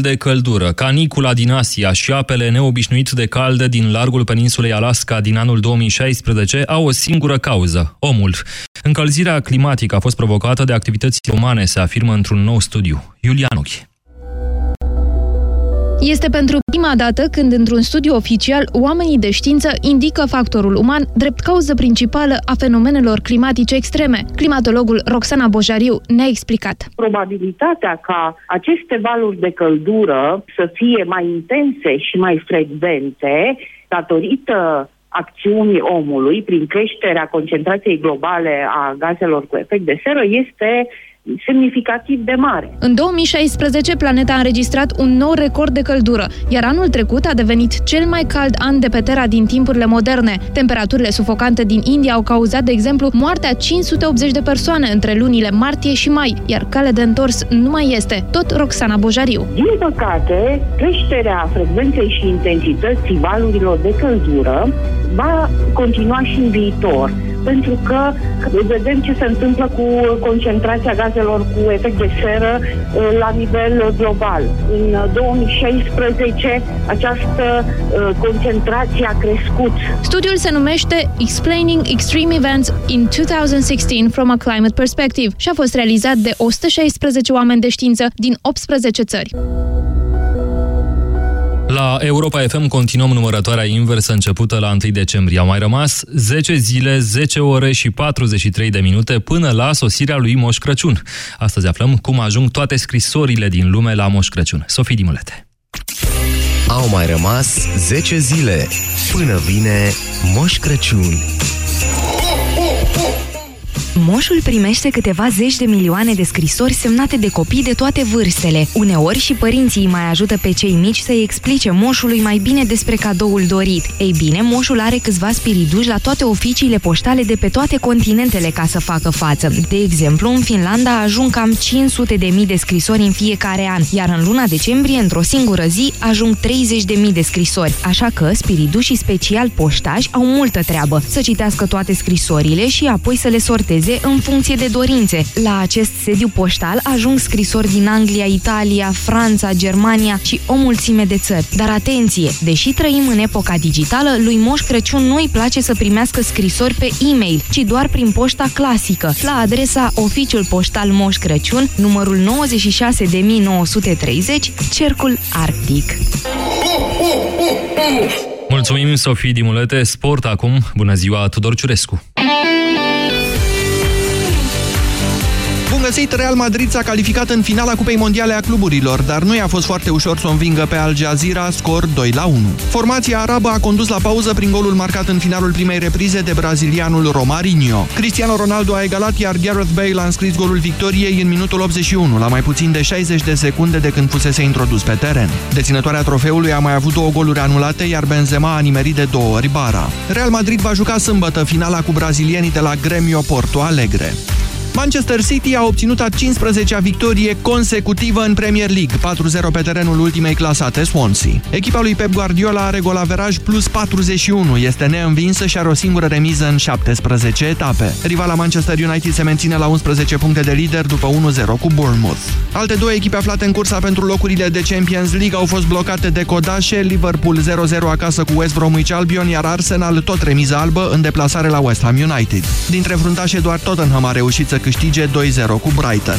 festival de căldură, canicula din Asia și apele neobișnuit de calde din largul peninsulei Alaska din anul 2016 au o singură cauză, omul. Încălzirea climatică a fost provocată de activități umane, se afirmă într-un nou studiu. Iulian Ochi. Este pentru prima dată când, într-un studiu oficial, oamenii de știință indică factorul uman drept cauză principală a fenomenelor climatice extreme. Climatologul Roxana Bojariu ne-a explicat. Probabilitatea ca aceste valuri de căldură să fie mai intense și mai frecvente datorită acțiunii omului prin creșterea concentrației globale a gazelor cu efect de seră este semnificativ de mare. În 2016, planeta a înregistrat un nou record de căldură, iar anul trecut a devenit cel mai cald an de pe Terra din timpurile moderne. Temperaturile sufocante din India au cauzat, de exemplu, moartea 580 de persoane între lunile martie și mai, iar cale de întors nu mai este. Tot Roxana Bojariu. Din păcate, creșterea frecvenței și intensității valurilor de căldură va continua și în viitor, pentru că vedem ce se întâmplă cu concentrația gazelor cu efect de seră uh, la nivel global. În 2016 această uh, concentrație a crescut. Studiul se numește Explaining Extreme Events in 2016 from a Climate Perspective și a fost realizat de 116 oameni de știință din 18 țări. La Europa FM continuăm numărătoarea inversă începută la 1 decembrie. Au mai rămas 10 zile, 10 ore și 43 de minute până la sosirea lui Moș Crăciun. Astăzi aflăm cum ajung toate scrisorile din lume la Moș Crăciun. Sofie Dimulete. Au mai rămas 10 zile până vine Moș Crăciun. Moșul primește câteva zeci de milioane de scrisori semnate de copii de toate vârstele. Uneori și părinții mai ajută pe cei mici să-i explice moșului mai bine despre cadoul dorit. Ei bine, moșul are câțiva spiriduși la toate oficiile poștale de pe toate continentele ca să facă față. De exemplu, în Finlanda ajung cam 500 de mii de scrisori în fiecare an, iar în luna decembrie, într-o singură zi, ajung 30 de mii de scrisori. Așa că spiridușii special poștași au multă treabă să citească toate scrisorile și apoi să le sorteze în funcție de dorințe. La acest sediu poștal ajung scrisori din Anglia, Italia, Franța, Germania și o mulțime de țări. Dar atenție, deși trăim în epoca digitală, lui Moș Crăciun nu îi place să primească scrisori pe e-mail, ci doar prin poșta clasică, la adresa Oficiul Poștal Moș Crăciun, numărul 96930, Cercul Arctic. Mulțumim, Sofie Dimulete. Sport acum. Bună ziua, Tudor Ciurescu. Găsit, Real Madrid s-a calificat în finala Cupei Mondiale a cluburilor, dar nu i-a fost foarte ușor să o învingă pe Al Jazeera, scor 2 la 1. Formația arabă a condus la pauză prin golul marcat în finalul primei reprize de brazilianul Romarinho. Cristiano Ronaldo a egalat, iar Gareth Bale a înscris golul victoriei în minutul 81, la mai puțin de 60 de secunde de când fusese introdus pe teren. Deținătoarea trofeului a mai avut două goluri anulate, iar Benzema a nimerit de două ori bara. Real Madrid va juca sâmbătă finala cu brazilienii de la Gremio Porto Alegre. Manchester City a obținut a 15-a victorie consecutivă în Premier League, 4-0 pe terenul ultimei clasate Swansea. Echipa lui Pep Guardiola are golaveraj plus 41, este neînvinsă și are o singură remiză în 17 etape. Rivala Manchester United se menține la 11 puncte de lider după 1-0 cu Bournemouth. Alte două echipe aflate în cursa pentru locurile de Champions League au fost blocate de codașe, Liverpool 0-0 acasă cu West Bromwich Albion, iar Arsenal tot remiză albă în deplasare la West Ham United. Dintre fruntașe doar Tottenham a reușit să câștige 2-0 cu Brighton.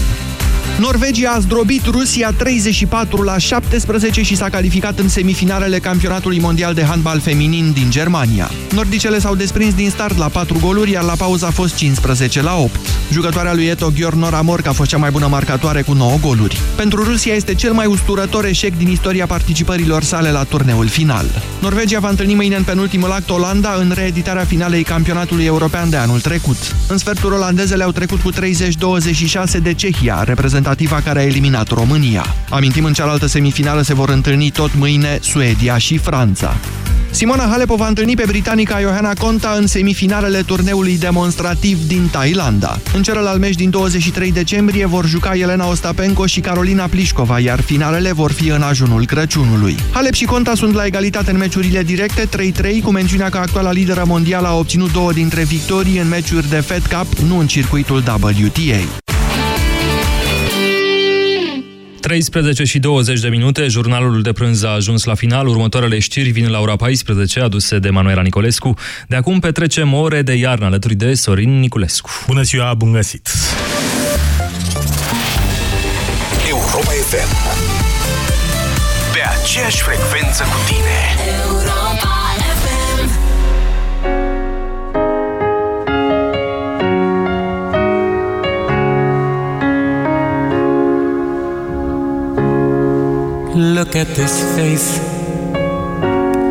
Norvegia a zdrobit Rusia 34 la 17 și s-a calificat în semifinalele campionatului mondial de handbal feminin din Germania. Nordicele s-au desprins din start la 4 goluri, iar la pauză a fost 15 la 8. Jucătoarea lui Eto Ghior Noramorc a fost cea mai bună marcatoare cu 9 goluri. Pentru Rusia este cel mai usturător eșec din istoria participărilor sale la turneul final. Norvegia va întâlni mâine în penultimul act Olanda în reeditarea finalei campionatului european de anul trecut. În sfertul olandezele au trecut cu 30-26 de Cehia, reprezentativa care a eliminat România. Amintim, în cealaltă semifinală se vor întâlni tot mâine Suedia și Franța. Simona Halep o va întâlni pe britanica Johanna Conta în semifinalele turneului demonstrativ din Thailanda. În celălalt meci din 23 decembrie vor juca Elena Ostapenko și Carolina Plișcova, iar finalele vor fi în ajunul Crăciunului. Halep și Conta sunt la egalitate în meciurile directe, 3-3, cu mențiunea că actuala lideră mondială a obținut două dintre victorii în meciuri de Fed Cup, nu în circuitul WTA. 13 și 20 de minute, jurnalul de prânz a ajuns la final. Următoarele știri vin la ora 14, aduse de Manuela Nicolescu. De acum petrecem ore de iarnă alături de Sorin Niculescu. Bună ziua, bun găsit! Europa FM Pe aceeași frecvență cu tine Look at this face.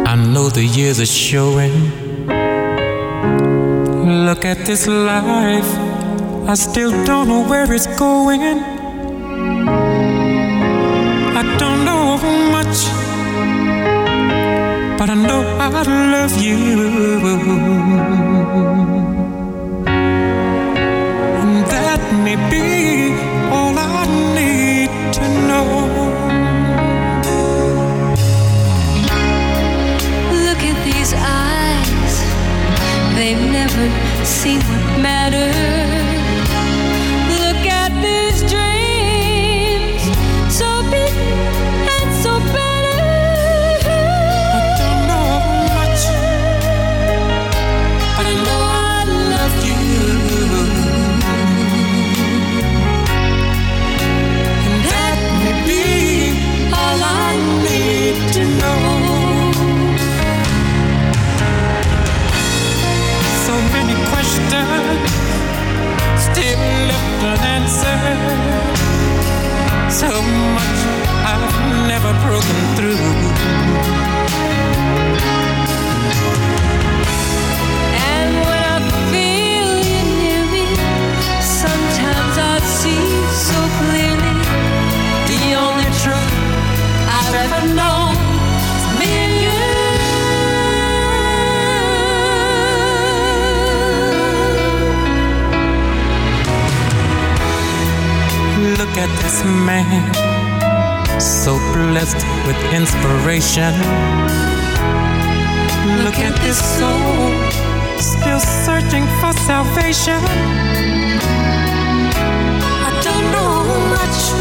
I know the years are showing. Look at this life. I still don't know where it's going. I don't know much, but I know I love you. And that may be they've never seen what matters. Broken through. And when I feel you near me, sometimes I see so clearly the only truth I've ever known. Is me and Look at this man, so blessed with inspiration. Look at this soul, still searching for salvation. I don't know much,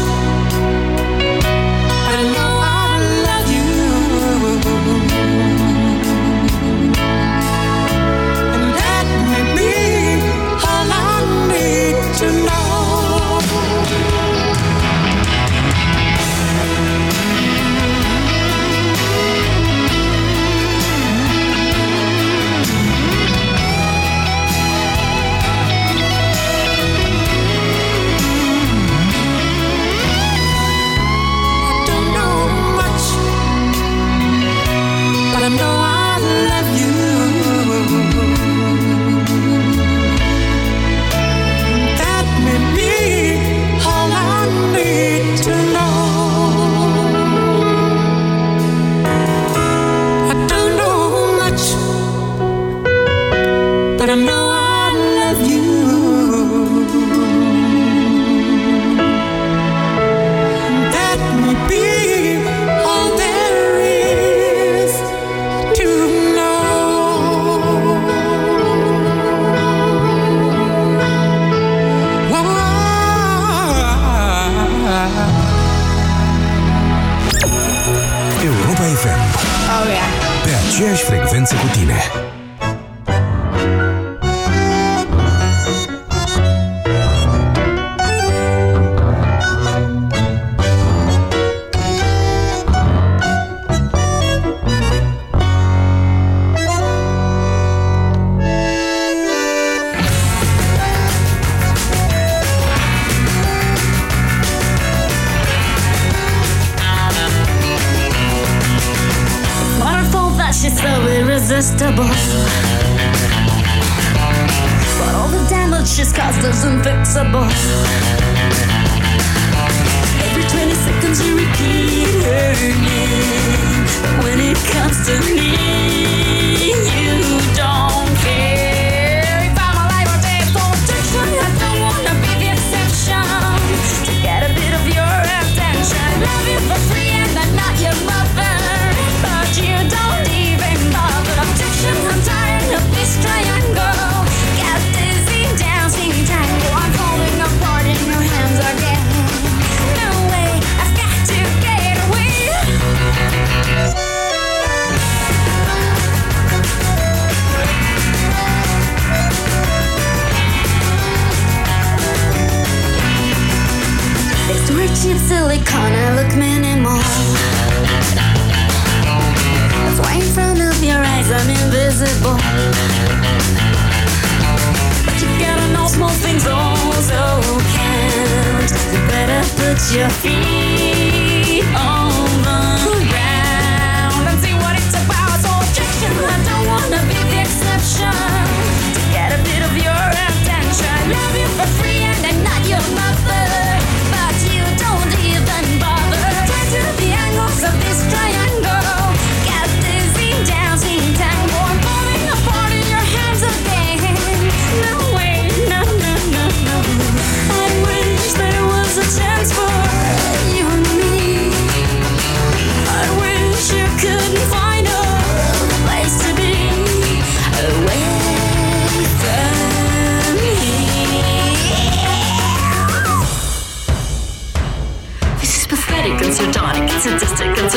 your feet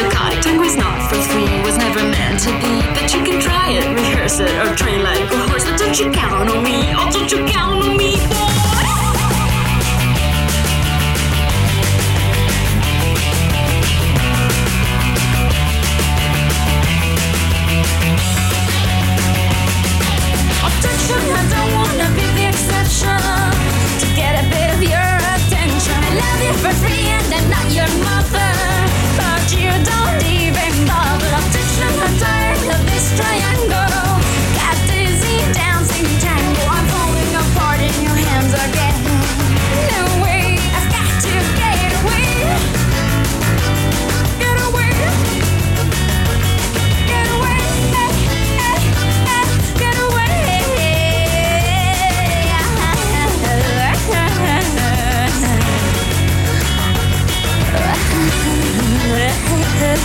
psychotic. Tango's not for free, was never meant to be. But you can try it, rehearse it, or train like a horse. But don't you count on me, oh, don't you count on me, boy. Oh, Objection, I don't wanna be the exception. To get a bit of your attention. I love you for free and I'm not your mother. You don't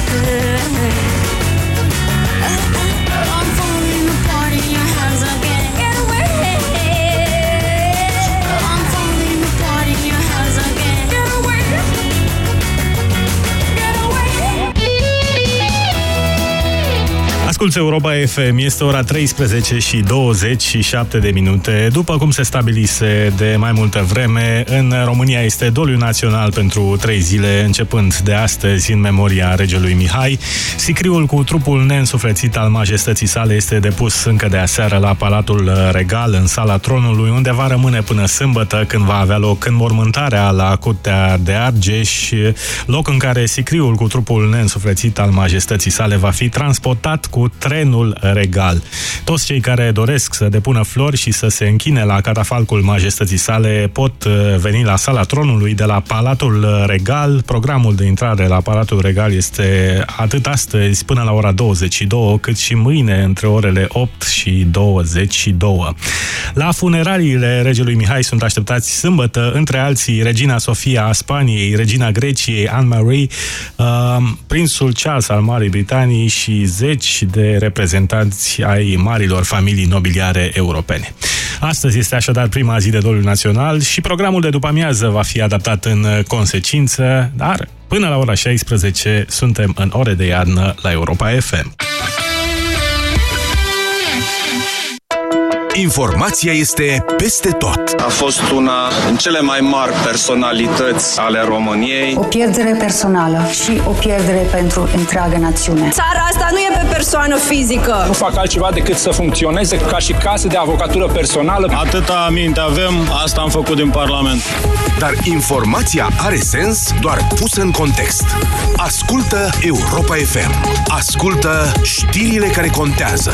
hacer. Asculți Europa FM, este ora 13 și 27 de minute. După cum se stabilise de mai multă vreme, în România este doliu național pentru trei zile, începând de astăzi în memoria regelui Mihai. Sicriul cu trupul neînsuflețit al majestății sale este depus încă de aseară la Palatul Regal, în sala tronului, unde va rămâne până sâmbătă, când va avea loc înmormântarea la Curtea de Argeș, loc în care sicriul cu trupul neînsuflețit al majestății sale va fi transportat cu trenul regal. Toți cei care doresc să depună flori și să se închine la catafalcul majestății sale pot uh, veni la sala tronului de la Palatul Regal. Programul de intrare la Palatul Regal este atât astăzi până la ora 22, cât și mâine între orele 8 și 22. La funeraliile regelui Mihai sunt așteptați sâmbătă, între alții, regina Sofia a Spaniei, regina Greciei, Anne-Marie, uh, prințul Charles al Marii Britanii și zeci de reprezentanți ai marilor familii nobiliare europene. Astăzi este așadar prima zi de doliu național și programul de după amiază va fi adaptat în consecință, dar până la ora 16 suntem în ore de iarnă la Europa FM. Informația este peste tot. A fost una din cele mai mari personalități ale României. O pierdere personală și o pierdere pentru întreaga națiune. Țara asta nu e pe persoană fizică. Nu fac altceva decât să funcționeze ca și casă de avocatură personală. Atâta minte avem, asta am făcut din Parlament. Dar informația are sens doar pusă în context. Ascultă Europa FM. Ascultă știrile care contează.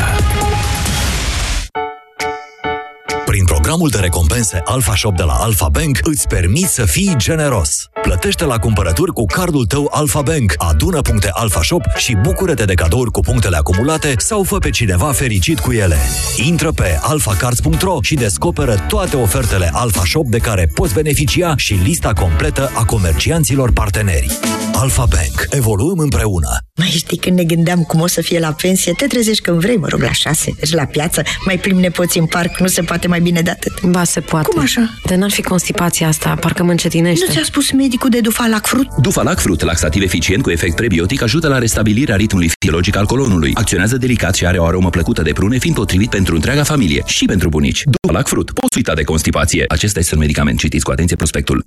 Prin programul de recompense Alpha Shop de la Alpha Bank îți permiți să fii generos. Plătește la cumpărături cu cardul tău Alpha Bank, adună puncte Alpha Shop și bucură-te de cadouri cu punctele acumulate sau fă pe cineva fericit cu ele. Intră pe alphacards.ro și descoperă toate ofertele Alpha Shop de care poți beneficia și lista completă a comercianților parteneri. Alpha Bank. Evoluăm împreună. Mai știi când ne gândeam cum o să fie la pensie, te trezești când vrei, mă rog, la șase, mergi la piață, mai plimbi nepoții în parc, nu se poate mai bine de atât. Ba, se poate. Cum așa? De n-ar fi constipația asta, parcă mă încetinește. Nu ți-a spus medicul de Dufalac Fruit? Dufalac Fruit, laxativ eficient cu efect prebiotic, ajută la restabilirea ritmului fiziologic al colonului. Acționează delicat și are o aromă plăcută de prune, fiind potrivit pentru întreaga familie și pentru bunici. Dufalac Fruit, poți uita de constipație. Acesta este un medicament. Citiți cu atenție prospectul.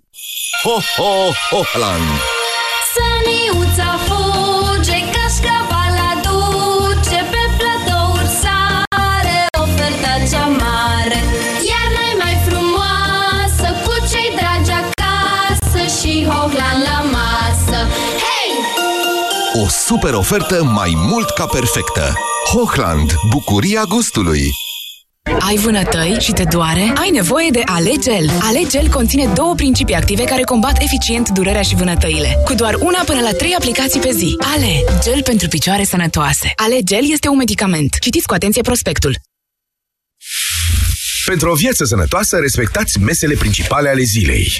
Ho, ho, Hochland! Săniuța O super ofertă mai mult ca perfectă. Hochland. Bucuria gustului. Ai vânătăi și te doare? Ai nevoie de Alegel. Alegel conține două principii active care combat eficient durerea și vânătăile. Cu doar una până la trei aplicații pe zi. Ale, gel pentru picioare sănătoase. Alegel este un medicament. Citiți cu atenție prospectul. Pentru o viață sănătoasă, respectați mesele principale ale zilei.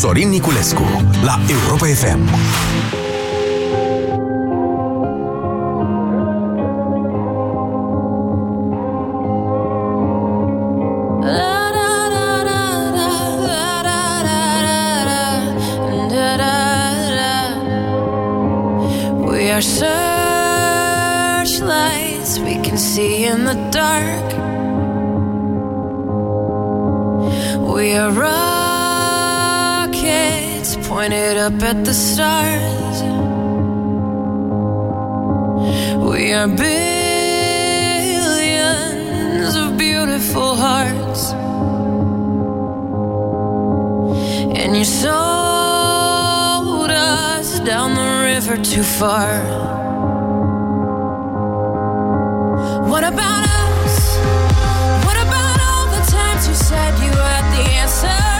Sorin Niculescu la Europa FM. Pointed up at the stars. We are billions of beautiful hearts. And you sold us down the river too far. What about us? What about all the times you said you had the answers?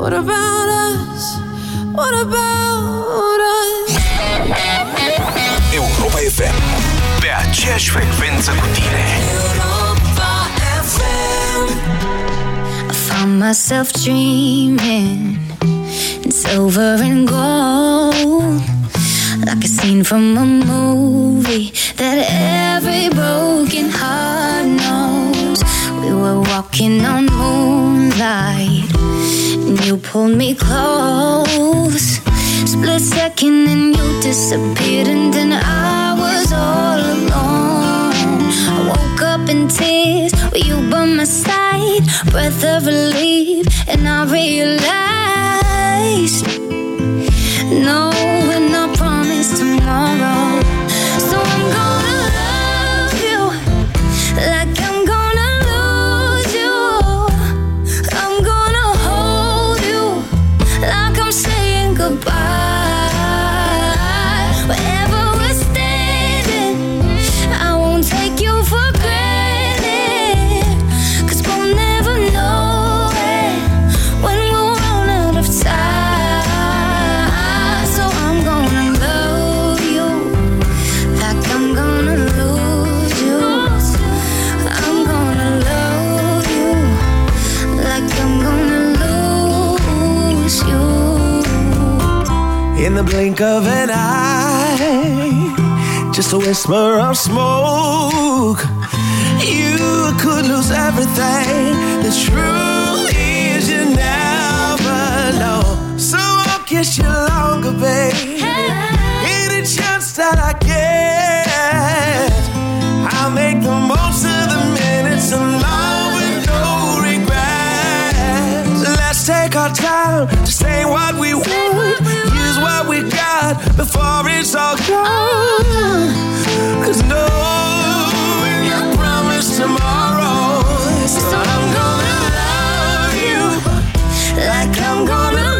What about us? What about us? Europa FM. Pe aceeași frecvență cu tine. I found myself dreaming in silver and gold, like a scene from a movie that every broken heart knows. We were walking on moonlight, you pulled me close. Split second, and you disappeared, and then I was all alone. I woke up in tears with you by my side, breath of relief, and I realized no, we're not promised tomorrow. Blink of an eye, just a whisper of smoke. You could lose everything. The truth is, you never know. So I'll kiss you longer, babe. Any chance that I get, I'll make the most of the minutes alone with no regrets. Let's take our time to say what we want, we got before it's all gone. Cause no, you promise tomorrow. So I'm gonna love you like I'm gonna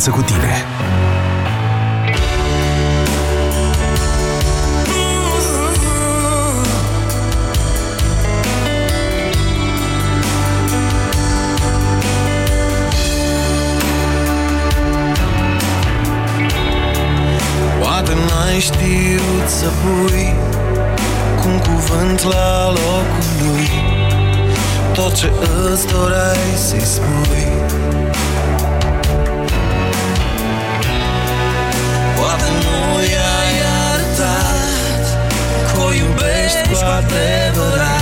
aceeași frecvență cu tine. Poate n-ai știut să pui cu un cuvânt la locul lui Tot ce îți doreai să-i spui cu adevărat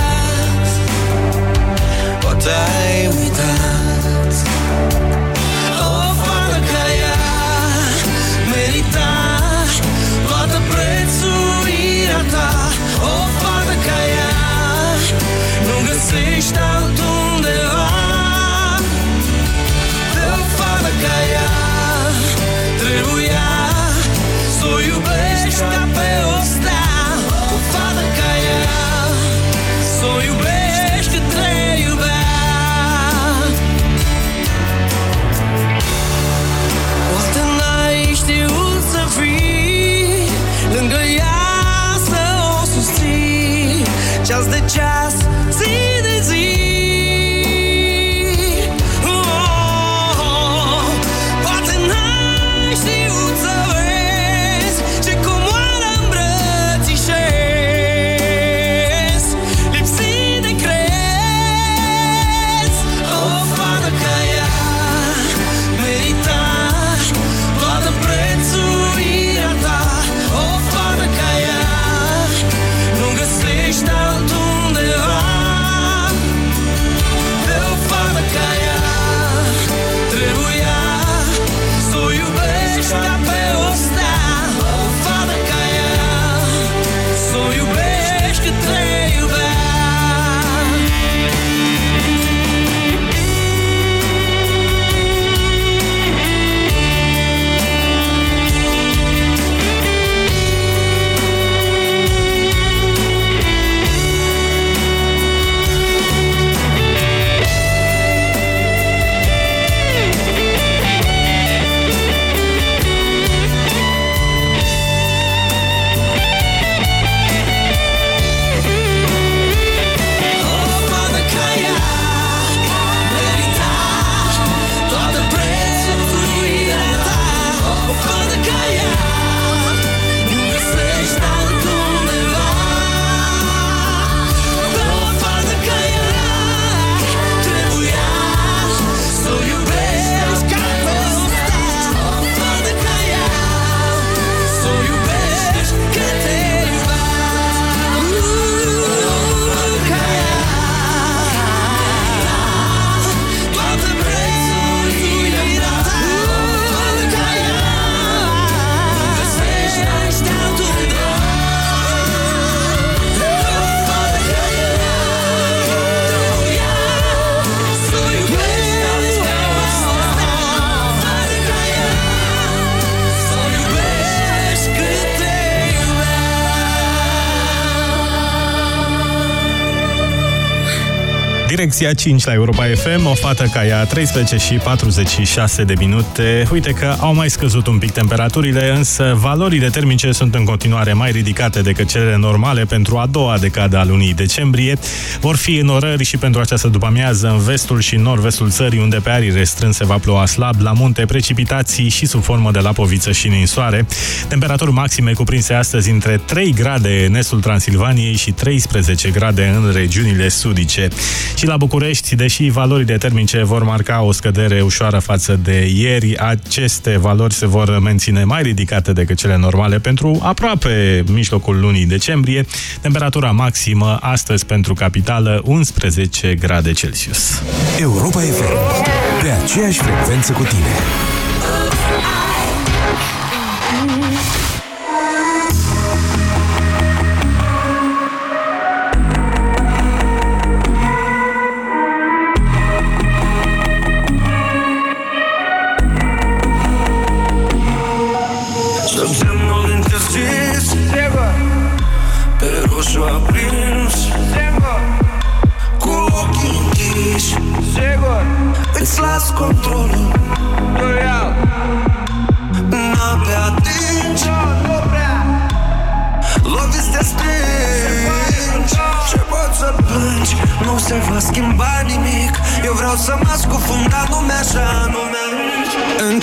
Direcția 5 la Europa FM, o fată ca ea, 13 și 46 de minute. Uite că au mai scăzut un pic temperaturile, însă valorile termice sunt în continuare mai ridicate decât cele normale pentru a doua decadă a lunii decembrie. Vor fi înorări și pentru această după-amiază în vestul și nord-vestul țării, unde pe arii restrânse va ploua slab, la munte precipitații și sub formă de lapoviță și ninsoare. Temperaturi maxime cuprinse astăzi între 3 grade în estul Transilvaniei și 13 grade în regiunile sudice. Și la București, deși valorile termice vor marca o scădere ușoară față de ieri, aceste valori se vor menține mai ridicate decât cele normale pentru aproape mijlocul lunii decembrie. Temperatura maximă astăzi pentru capitală 11 grade Celsius. Europa FM. Pe aceeași frecvență cu tine.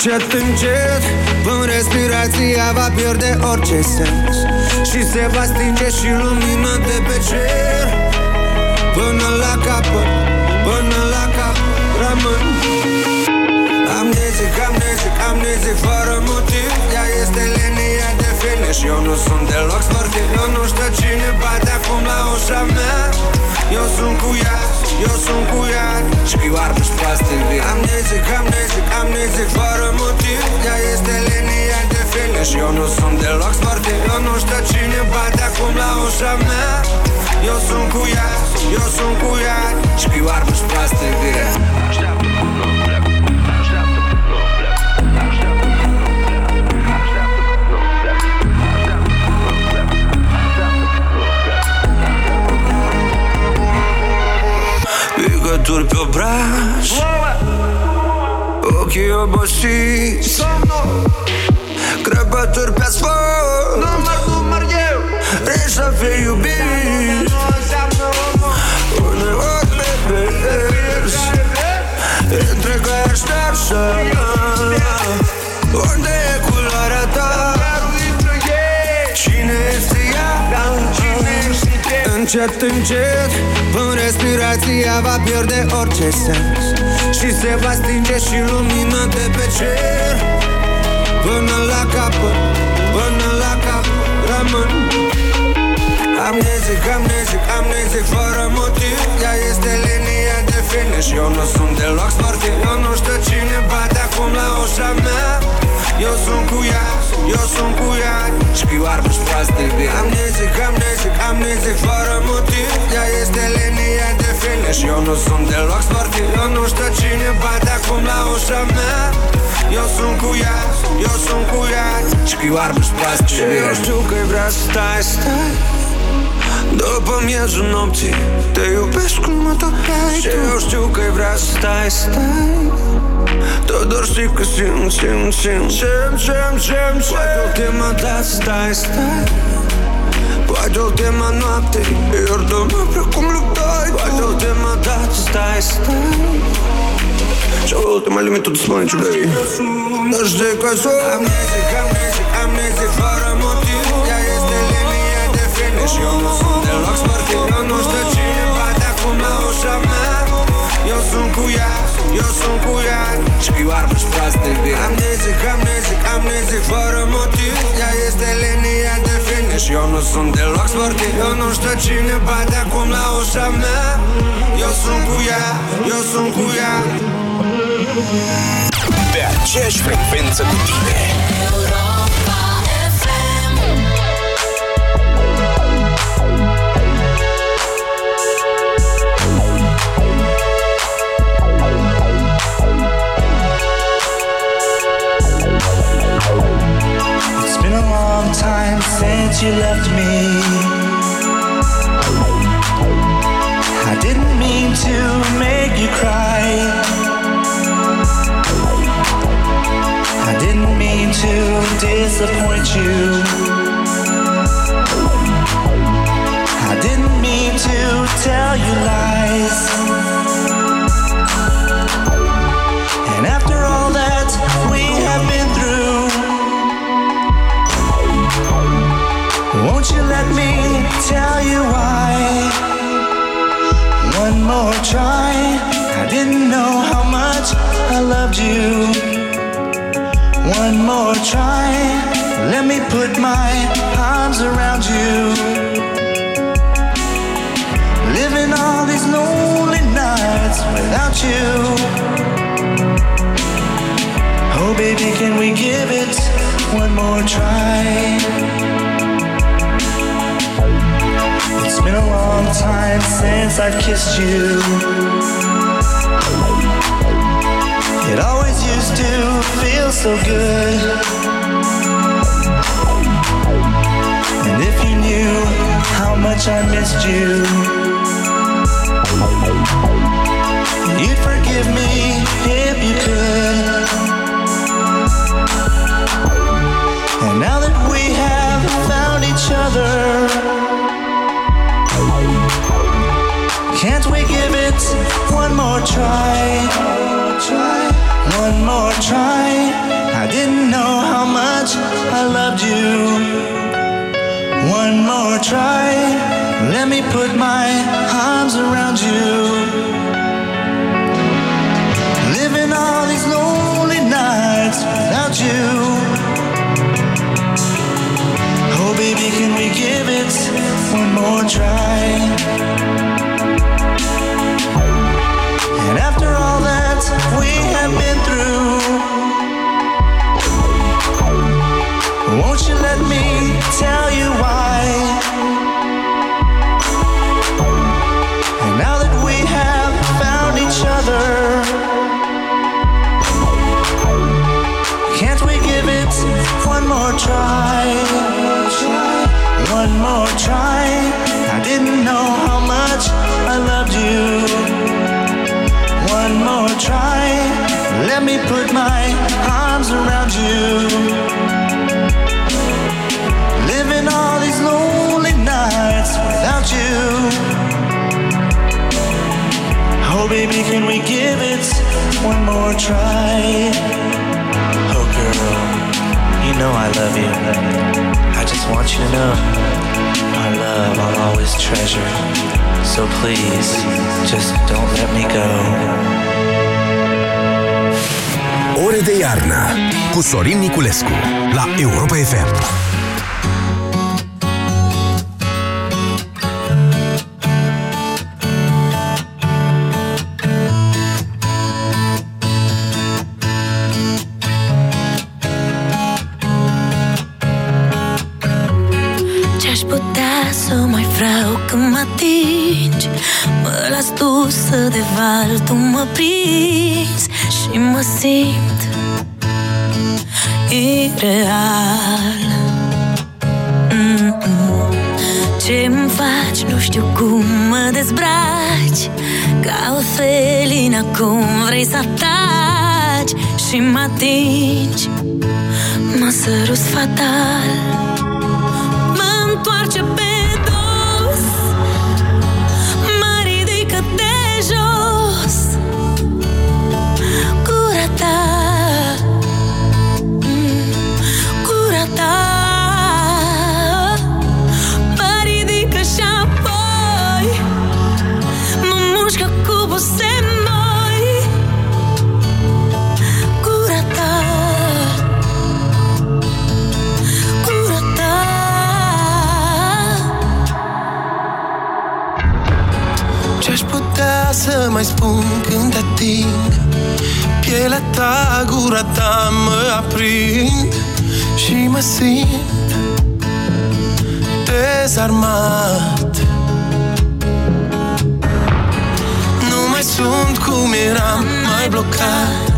Încet, încet Până respirația va pierde orice sens. Și se va stinge și lumina de pe cer. Până la capăt, până la capăt Rămân. Amnezic, amnezic, amnezic Fără motiv. Ea este linia de finish Eu nu sunt deloc sportiv. Eu nu știu cine bate acum la ușa mea. Eu sunt cu ea, eu sunt cu ea Scriu arme-și plastic Amnezic, amnezic, amnezic Fără motiv Ea este linia de finish Eu nu sunt deloc sportiv. Eu nu știu cine bate acum la ușa mea. Eu sunt cu ea, eu sunt cu ea Scriu arme-și plastic Așteaptă până plec Așteaptă Încet, încet În respirația va pierde orice sens. Și se va stinge și lumina de pe cer. Până la capăt, până la capăt Rămân. Amnezic, amnezic, amnezic Fără motiv. Ea este linia de finish. Eu nu sunt deloc sportiv. Eu nu știu cine bate acum la ușa mea. Eu sunt cu ea, eu sunt cu ea. Scriu arme-și plastic Amnezic, amnezic, amnezic Fără motiv. Ea este linia de finish Eu nu sunt deloc sportiv. Eu nu știu cine bate acum la ușa mea. Eu sunt cu ea, eu sunt cu ea. Scriu arme-și plastic Și eu știu că vrea să stai, stai după miezul nopții Te iubesc cum mă topeai Și eu știu că vrea să stai, stai. Tu doar știi că simt, simt, simt Simt, simt, simt, simt Poate ultima dată stai, stai. Poate ultima noapte Iartă-mă precum luptai Poate ultima dată stai, stai. Și ultima limită de spune ce vrei Dar știi că sunt. Amnezic, amnezic, amnezic Fără motiv. Ea este linia de finish. Eu nu sunt cu ea, eu sunt cu ea. Scriu arme-și plastic Amnezic, amnezic, amnezic Fără motiv. Ea este linia de finish. Eu nu sunt deloc sportiv. Eu nu știu cine bate acum la ușa mea. Eu sunt cu ea, eu sunt cu ea. Pe aceeași frecvență cu tine. You left me. I didn't mean to make you cry. I didn't mean to disappoint you. I didn't mean to tell you lies. Loved you. One more try. Let me put my arms around you. Living all these lonely nights without you. Oh, baby, can we give it one more try? It's been a long time since I've kissed you. It always used to feel so good. And if you knew how much I missed you, you'd forgive me if you could. And now that we have found each other, can't we give it one more try? Try. I didn't know how much I loved you. One more try. Let me put my arms around you. Living all these lonely nights without you. Oh, baby, can we give it one more try? And after all that we have been through, won't you let me tell you why? And now that we have found each other, can't we give it one more try? One more try? Oh, girl, you know I love you. I just want you to know our love I'll always treasure. So please, just don't let me go. Ore de iarnă cu Sorin Niculescu la Europa FM. Atingi. Mă las dusă de val, tu mă prinzi Și mă simt ireal. Mm-mm. Ce-mi faci, nu știu cum mă dezbraci. Ca o felină cum vrei să ataci Și mă atingi. Mă sărus fatal mai spun când te ating. Pielea ta, gura ta mă aprind Și mă simt dezarmat. Nu mai sunt cum eram, mai blocat.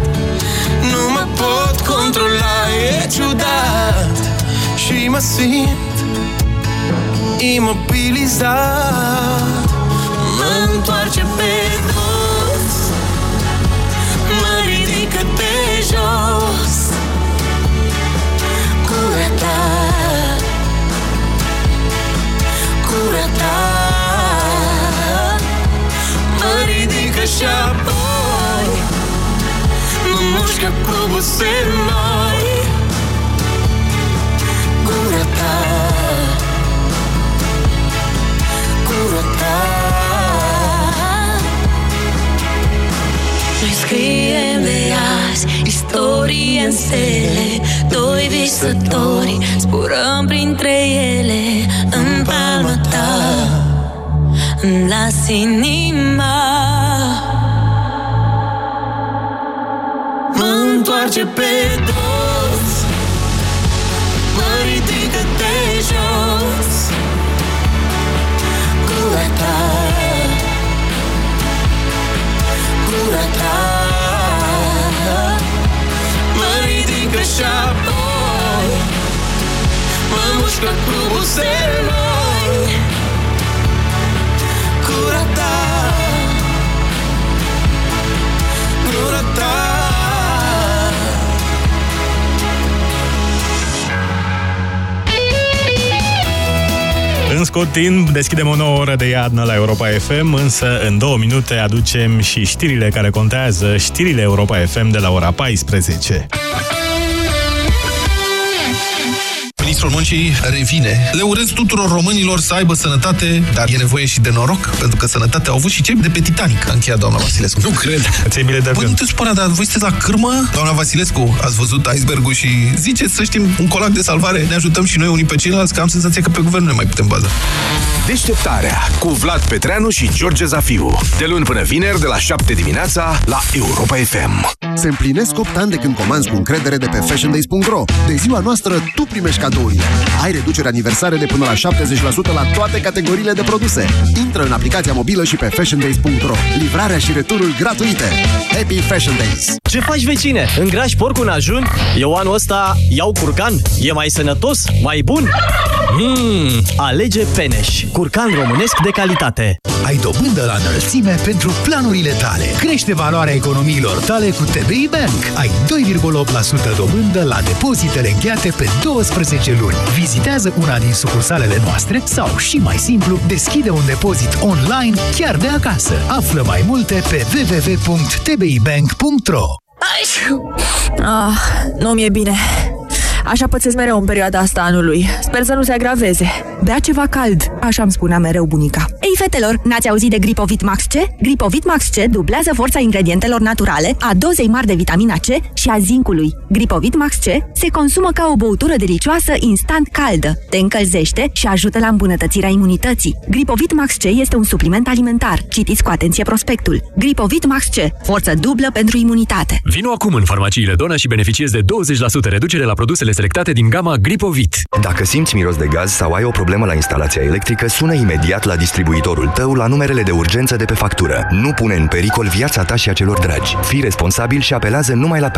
Nu mă pot controla, e ciudat. Și mă simt imobilizat. Mă întoarce pe ridică și apoi Mă mușcă cu buze noi. Gura ta Gura ta. Noi scriem de azi istorie în stele Doi visători zburăm printre ele În palma ta îmi las inima Mă întoarce pe dos Mă ridică de jos. Gura ta. Gura ta. Mă ridică și apoi. Mă mușcă cu buzele În scurt timp, deschidem o nouă oră de iadnă la Europa FM, însă în două minute aducem și știrile care contează, știrile Europa FM de la ora 14. Ministrul Muncii revine. Le urez tuturor românilor să aibă sănătate, dar e nevoie și de noroc, pentru că sănătate au avut și cei de pe Titanic, a încheiat doamna Vasilescu. Nu cred. Ți-ai bile de Bă, nu te supăra, dar voi sunteți la cârmă? Doamna Vasilescu, ați văzut icebergul și ziceți să știm un colac de salvare, ne ajutăm și noi unii pe ceilalți, că am senzația că pe guvern nu ne mai putem baza. Deșteptarea cu Vlad Petreanu și George Zafiu. De luni până vineri, de la 7 dimineața, la Europa FM. Se împlinesc 8 ani de când comanzi cu încredere de pe fashiondays.ro. De ziua noastră, tu primești cadourile. Ai reducere aniversare de până la 70% la toate categoriile de produse. Intră în aplicația mobilă și pe fashiondays.ro. Livrarea și returul gratuite. Happy Fashion Days! Ce faci, vecine? Îngrași porcul în ajun? Eu anul ăsta iau curcan. E mai sănătos? Mai bun? Mmm, alege Peneș. Curcan românesc de calitate. Ai dobândă la înălțime pentru planurile tale. Crește valoarea economiilor tale cu TBI Bank. Ai 2,8% dobândă la depozitele încheiate pe 12 luni. Vizitează una din sucursalele noastre sau, și mai simplu, deschide un depozit online chiar de acasă. Află mai multe pe www.tbibank.ro Ah, nu mi-e bine. Așa pățesc mereu în perioada asta anului. Sper să nu se agraveze. Bea ceva cald, așa îmi spunea mereu bunica. Ei, fetelor, n-ați auzit de Gripovit Max C? Gripovit Max C dublează forța ingredientelor naturale, a dozei mari de vitamina C și a zincului. Gripovit Max C se consumă ca o băutură delicioasă instant caldă, te încălzește și ajută la îmbunătățirea imunității. Gripovit Max C este un supliment alimentar. Citiți cu atenție prospectul. Gripovit Max C, forță dublă pentru imunitate. Vino acum în farmaciile Dona și beneficiezi de 20% reducere la produsele selectate din gama Gripovit. Dacă simți miros de gaz sau ai o problemă la instalația electrică, sună imediat la distribuitorul tău la numerele de urgență de pe factură. Nu pune în pericol viața ta și a celor dragi. Fii responsabil și apelează numai la persoane